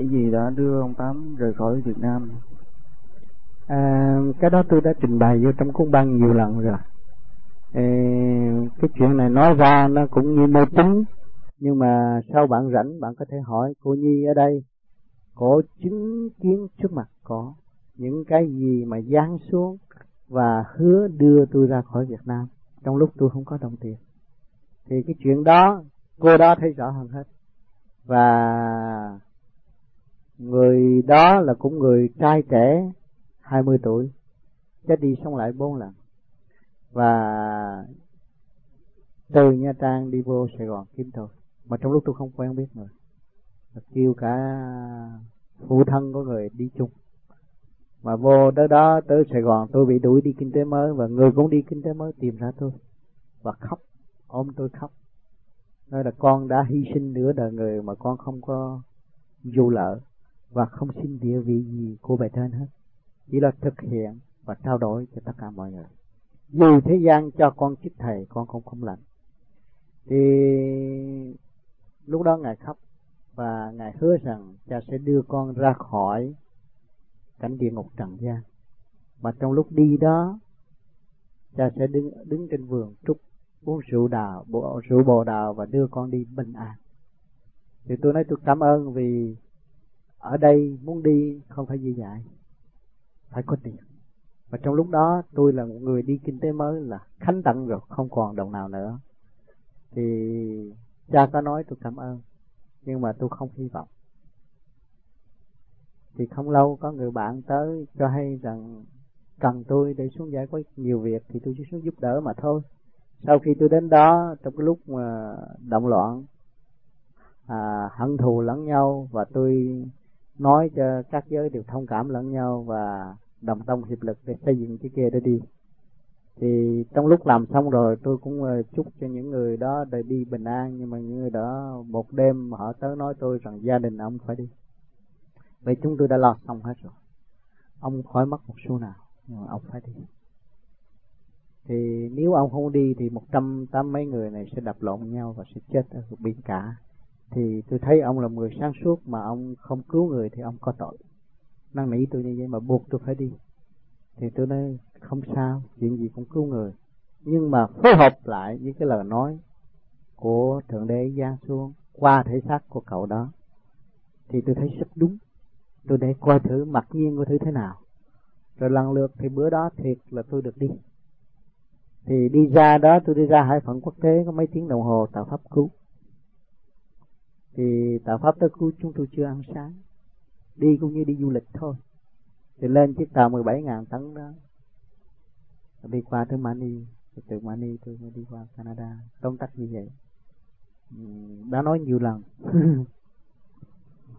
lẽ gì đã đưa ông Tám rời khỏi Việt Nam? À, cái đó tôi đã trình bày vô trong cuốn băng nhiều lần rồi. À, cái chuyện này nói ra nó cũng như mê tín nhưng mà sau bạn rảnh bạn có thể hỏi cô Nhi ở đây có chứng kiến trước mặt có những cái gì mà giáng xuống và hứa đưa tôi ra khỏi Việt Nam trong lúc tôi không có đồng tiền thì cái chuyện đó cô đó thấy rõ hơn hết và người đó là cũng người trai trẻ 20 tuổi, chết đi xong lại bốn lần. Và từ Nha Trang đi vô Sài Gòn kiếm tôi. Mà trong lúc tôi không quen biết người kêu cả phụ thân của người đi chung. Mà vô tới đó, tới Sài Gòn, tôi bị đuổi đi kinh tế mới, và người cũng đi kinh tế mới tìm ra tôi. Và khóc, ôm tôi khóc. Nói là con đã hy sinh nửa đời người mà con không có du lỡ và không xin địa vị gì của bài trên hết. Chỉ là thực hiện và trao đổi cho tất cả mọi người. Dù thế gian cho con chức thầy, con cũng không lạnh thì lúc đó ngài khóc và ngài hứa rằng cha sẽ đưa con ra khỏi cảnh địa ngục trần gian. Mà trong lúc đi đó, cha sẽ đứng đứng trên vườn trúc, uống rượu đào, bộ, rượu bồ đào và đưa con đi bình an. Thì tôi nói tôi cảm ơn vì ở đây muốn đi không phải dễ dãi phải có tiền. Và trong lúc đó tôi là một người đi kinh tế mới là khánh tận rồi không còn đồng nào nữa. Thì cha có nói tôi cảm ơn nhưng mà tôi không hy vọng. Thì không lâu có người bạn tới cho hay rằng cần tôi để xuống giải quyết nhiều việc thì tôi chỉ xuống giúp đỡ mà thôi. Sau khi tôi đến đó trong cái lúc mà động loạn à, hận thù lẫn nhau và tôi nói cho các giới đều thông cảm lẫn nhau và đồng tâm hiệp lực để xây dựng cái kia để đi. Thì trong lúc làm xong rồi, tôi cũng ờ, chúc cho những người đó để đi bình an, nhưng mà những người đó một đêm họ tới nói tôi rằng gia đình ông phải đi. Vậy chúng tôi đã lo xong hết rồi. Ông khỏi mất một xu nào, nhưng mà ông phải đi. Thì nếu ông không đi thì một trăm tám mấy người này sẽ đập lộn nhau và sẽ chết ở biển cả thì tôi thấy ông là người sáng suốt mà ông không cứu người thì ông có tội. Năn nỉ tôi như vậy mà buộc tôi phải đi. Thì tôi nói, không sao, chuyện gì cũng cứu người. Nhưng mà phối hợp lại với cái lời nói của thượng đế giáng xuống qua thể xác của cậu đó, thì tôi thấy rất đúng. Tôi để coi thử mặc nhiên của thử thế nào. Rồi lần lượt thì bữa đó thiệt là tôi được đi. Thì đi ra đó, tôi đi ra hải phận quốc tế có mấy tiếng đồng hồ tạo pháp cứu thì tạo pháp tới cứu chúng tôi chưa ăn sáng. Đi cũng như đi du lịch thôi. Thì lên chiếc tàu 17 ngàn tấn đó. Đi qua tới Mani. Từ Mani tôi mới đi qua Canada. Công tác như vậy. Ừ, đã nói nhiều lần.